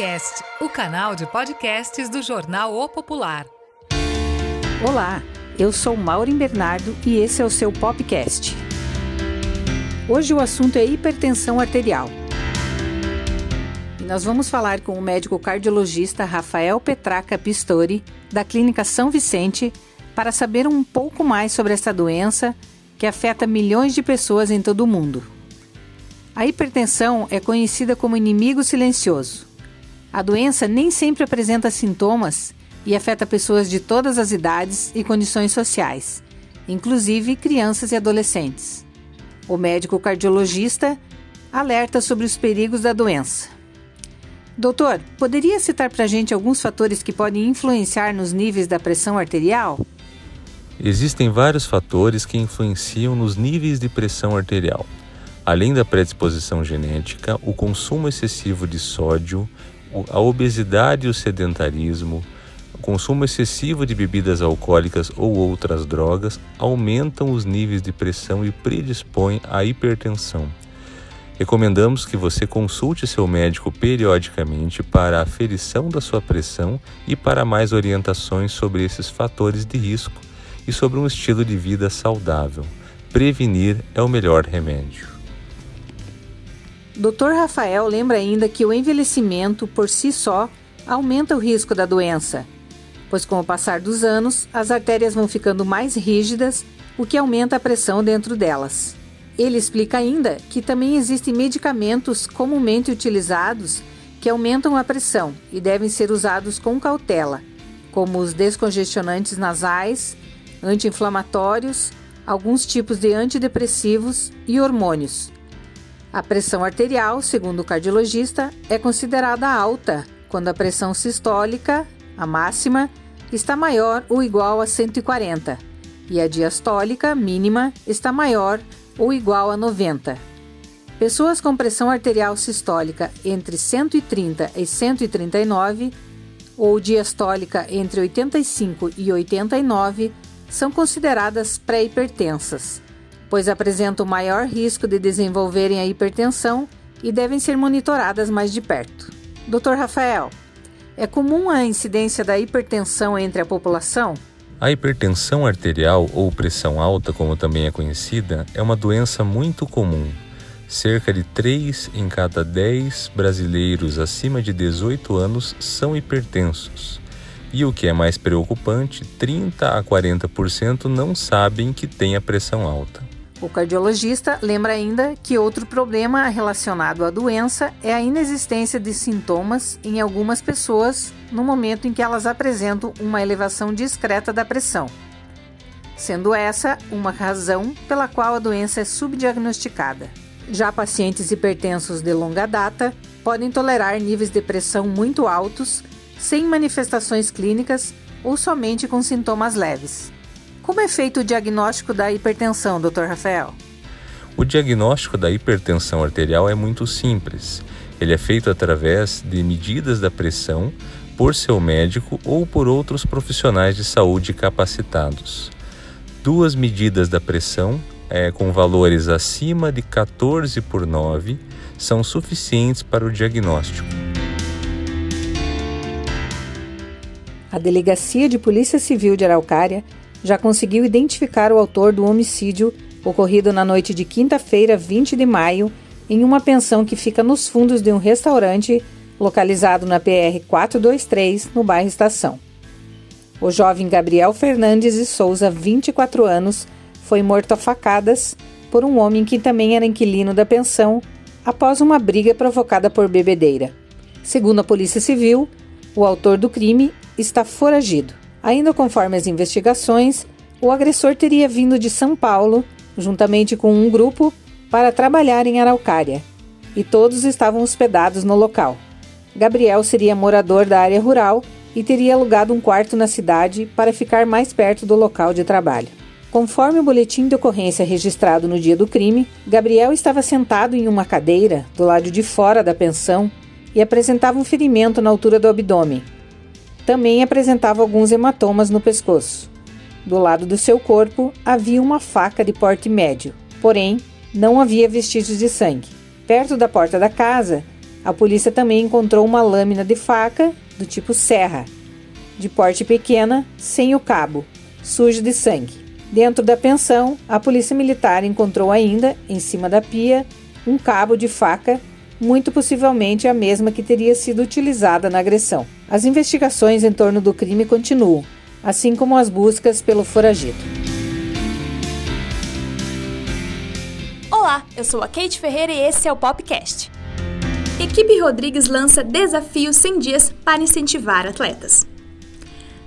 Popcast, o canal de podcasts do jornal O Popular. Olá, eu sou Maureen Bernardo e esse é o seu Popcast. Hoje o assunto é hipertensão arterial. E nós vamos falar com o médico cardiologista Rafael Petraca Pistori, da Clínica São Vicente, para saber um pouco mais sobre essa doença que afeta milhões de pessoas em todo o mundo. A hipertensão é conhecida como inimigo silencioso. A doença nem sempre apresenta sintomas e afeta pessoas de todas as idades e condições sociais, inclusive crianças e adolescentes. O médico cardiologista alerta sobre os perigos da doença. Doutor, poderia citar para a gente alguns fatores que podem influenciar nos níveis da pressão arterial? Existem vários fatores que influenciam nos níveis de pressão arterial. Além da predisposição genética, o consumo excessivo de sódio, a obesidade e o sedentarismo, o consumo excessivo de bebidas alcoólicas ou outras drogas aumentam os níveis de pressão e predispõem à hipertensão. Recomendamos que você consulte seu médico periodicamente para aferição da sua pressão e para mais orientações sobre esses fatores de risco e sobre um estilo de vida saudável. Prevenir é o melhor remédio. Dr. Rafael lembra ainda que o envelhecimento por si só aumenta o risco da doença, pois com o passar dos anos as artérias vão ficando mais rígidas, o que aumenta a pressão dentro delas. Ele explica ainda que também existem medicamentos comumente utilizados que aumentam a pressão e devem ser usados com cautela, como os descongestionantes nasais, anti-inflamatórios, alguns tipos de antidepressivos e hormônios. A pressão arterial, segundo o cardiologista, é considerada alta. Quando a pressão sistólica, a máxima, está maior ou igual a 140 e a diastólica mínima está maior ou igual a 90. Pessoas com pressão arterial sistólica entre 130 e 139 ou diastólica entre 85 e 89 são consideradas pré-hipertensas pois apresentam maior risco de desenvolverem a hipertensão e devem ser monitoradas mais de perto. Dr. Rafael, é comum a incidência da hipertensão entre a população? A hipertensão arterial, ou pressão alta, como também é conhecida, é uma doença muito comum. Cerca de 3 em cada 10 brasileiros acima de 18 anos são hipertensos. E o que é mais preocupante, 30 a 40% não sabem que têm a pressão alta. O cardiologista lembra ainda que outro problema relacionado à doença é a inexistência de sintomas em algumas pessoas no momento em que elas apresentam uma elevação discreta da pressão, sendo essa uma razão pela qual a doença é subdiagnosticada. Já pacientes hipertensos de longa data podem tolerar níveis de pressão muito altos, sem manifestações clínicas ou somente com sintomas leves. Como é feito o diagnóstico da hipertensão, Dr. Rafael? O diagnóstico da hipertensão arterial é muito simples. Ele é feito através de medidas da pressão por seu médico ou por outros profissionais de saúde capacitados. Duas medidas da pressão, é, com valores acima de 14 por 9, são suficientes para o diagnóstico. A Delegacia de Polícia Civil de Araucária já conseguiu identificar o autor do homicídio ocorrido na noite de quinta-feira, 20 de maio, em uma pensão que fica nos fundos de um restaurante localizado na PR 423, no bairro Estação. O jovem Gabriel Fernandes e Souza, 24 anos, foi morto a facadas por um homem que também era inquilino da pensão após uma briga provocada por bebedeira. Segundo a Polícia Civil, o autor do crime está foragido. Ainda conforme as investigações, o agressor teria vindo de São Paulo, juntamente com um grupo, para trabalhar em Araucária, e todos estavam hospedados no local. Gabriel seria morador da área rural e teria alugado um quarto na cidade para ficar mais perto do local de trabalho. Conforme o boletim de ocorrência registrado no dia do crime, Gabriel estava sentado em uma cadeira do lado de fora da pensão e apresentava um ferimento na altura do abdômen, também apresentava alguns hematomas no pescoço. Do lado do seu corpo havia uma faca de porte médio, porém não havia vestígios de sangue. Perto da porta da casa A polícia também encontrou uma lâmina de faca do tipo serra, de porte pequena, sem o cabo, suja de sangue. Dentro da pensão, a polícia militar encontrou ainda, em cima da pia, um cabo de faca, muito possivelmente a mesma que teria sido utilizada na agressão. As investigações em torno do crime continuam, assim como as buscas pelo foragido. Olá, eu sou a Kate Ferreira e esse é o Popcast. Equipe Rodrigues lança desafio 100 dias para incentivar atletas.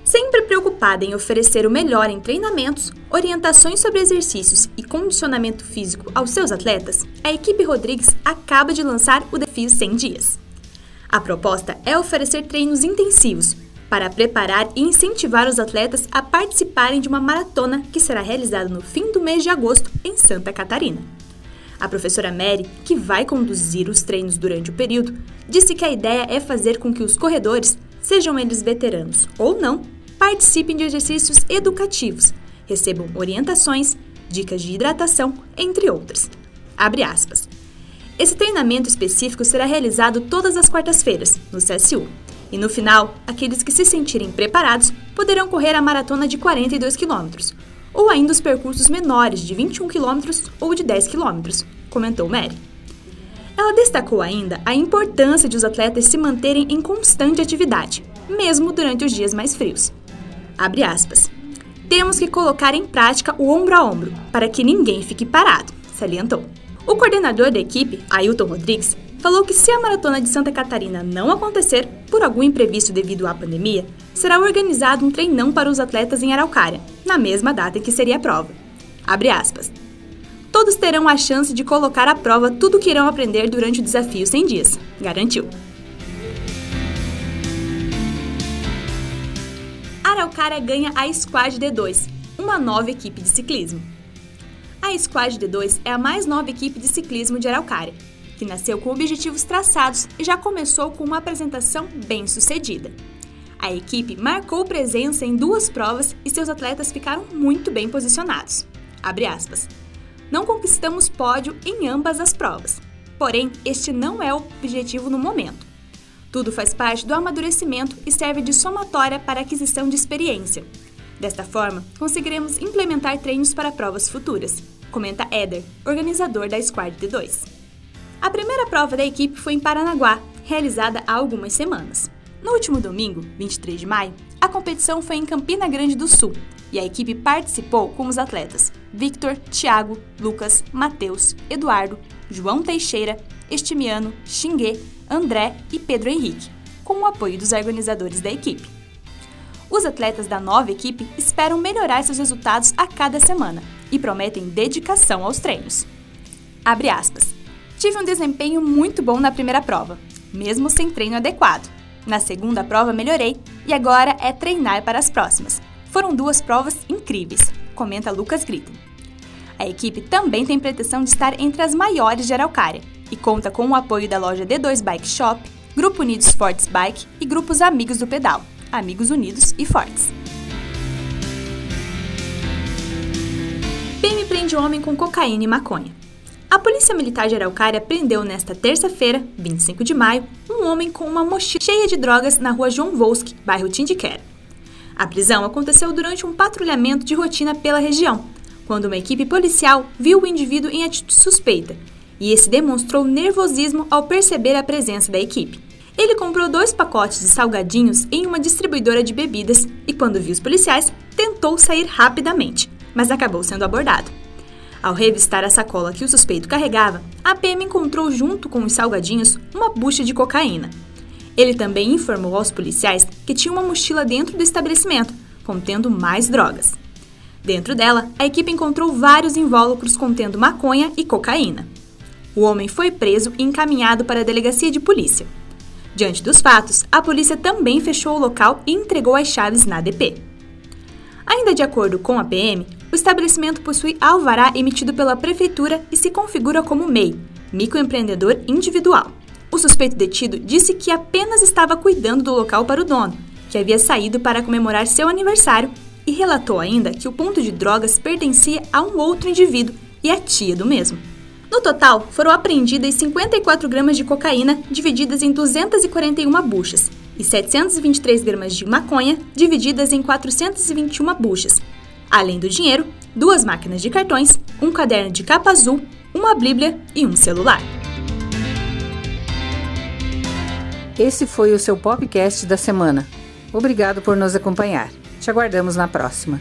Sempre preocupada em oferecer o melhor em treinamentos, orientações sobre exercícios e condicionamento físico aos seus atletas, a equipe Rodrigues acaba de lançar o Desafio 100 Dias. A proposta é oferecer treinos intensivos para preparar e incentivar os atletas a participarem de uma maratona que será realizada no fim do mês de agosto em Santa Catarina. A professora Mary, que vai conduzir os treinos durante o período, disse que a ideia é fazer com que os corredores, sejam eles veteranos ou não, participem de exercícios educativos, recebam orientações, dicas de hidratação, entre outras. Abre aspas. Esse treinamento específico será realizado todas as quartas-feiras, no CSU. E no final, aqueles que se sentirem preparados poderão correr a maratona de 42 quilômetros, ou ainda os percursos menores de 21 km ou de 10 km, comentou Mary. Ela destacou ainda a importância de os atletas se manterem em constante atividade, mesmo durante os dias mais frios. Abre aspas. Temos que colocar em prática o ombro a ombro, para que ninguém fique parado, salientou. O coordenador da equipe, Ailton Rodrigues, falou que se a maratona de Santa Catarina não acontecer, por algum imprevisto devido à pandemia, será organizado um treinão para os atletas em Araucária, na mesma data em que seria a prova. Abre aspas. Todos terão a chance de colocar à prova tudo o que irão aprender durante o desafio 100 dias, garantiu. Araucária ganha a Squad D2, uma nova equipe de ciclismo. A Squad D2 é a mais nova equipe de ciclismo de Araucária, que nasceu com objetivos traçados e já começou com uma apresentação bem sucedida. A equipe marcou presença em duas provas e seus atletas ficaram muito bem posicionados. Não conquistamos pódio em ambas as provas, porém, este não é o objetivo no momento. Tudo faz parte do amadurecimento e serve de somatória para aquisição de experiência. Desta forma, conseguiremos implementar treinos para provas futuras, comenta Éder, organizador da Squad D2. A primeira prova da equipe foi em Paranaguá, realizada há algumas semanas. No último domingo, 23 de maio, a competição foi em Campina Grande do Sul e a equipe participou com os atletas Victor, Thiago, Lucas, Matheus, Eduardo, João Teixeira, Estimiano, Xinguê, André e Pedro Henrique, com o apoio dos organizadores da equipe. Os atletas da nova equipe esperam melhorar seus resultados a cada semana e prometem dedicação aos treinos. Abre aspas. Tive um desempenho muito bom na primeira prova, mesmo sem treino adequado na segunda prova melhorei e agora é treinar para as próximas. Foram duas provas incríveis, comenta Lucas Gritten. A equipe também tem pretensão de estar entre as maiores de Araucária e conta com o apoio da loja D2 Bike Shop, Grupo Unidos Fortes Bike e grupos Amigos do Pedal, Amigos Unidos e Fortes. PM prende homem com cocaína e maconha. A Polícia Militar de Araucária prendeu nesta terça-feira, 25 de maio, um homem com uma mochila cheia de drogas na rua João Volsky, bairro Tindiquera. A prisão aconteceu durante um patrulhamento de rotina pela região, quando uma equipe policial viu o indivíduo em atitude suspeita, e esse demonstrou nervosismo ao perceber a presença da equipe. Ele comprou dois pacotes de salgadinhos em uma distribuidora de bebidas e, quando viu os policiais, tentou sair rapidamente, mas acabou sendo abordado. Ao revistar a sacola que o suspeito carregava, a PM encontrou junto com os salgadinhos uma bucha de cocaína. Ele também informou aos policiais que tinha uma mochila dentro do estabelecimento, contendo mais drogas. Dentro dela, a equipe encontrou vários invólucros contendo maconha e cocaína. O homem foi preso e encaminhado para a delegacia de polícia. Diante dos fatos, a polícia também fechou o local e entregou as chaves na ADP. Ainda de acordo com a PM, o estabelecimento possui alvará emitido pela prefeitura e se configura como MEI, microempreendedor individual. O suspeito detido disse que apenas estava cuidando do local para o dono, que havia saído para comemorar seu aniversário, e relatou ainda que o ponto de drogas pertencia a um outro indivíduo e a tia do mesmo. No total, foram apreendidas 54 gramas de cocaína, divididas em 241 buchas, e 723 gramas de maconha, divididas em 421 buchas. Além do dinheiro, duas máquinas de cartões, um caderno de capa azul, uma bíblia e um celular. Esse foi o seu podcast da semana. Obrigado por nos acompanhar. Te aguardamos na próxima.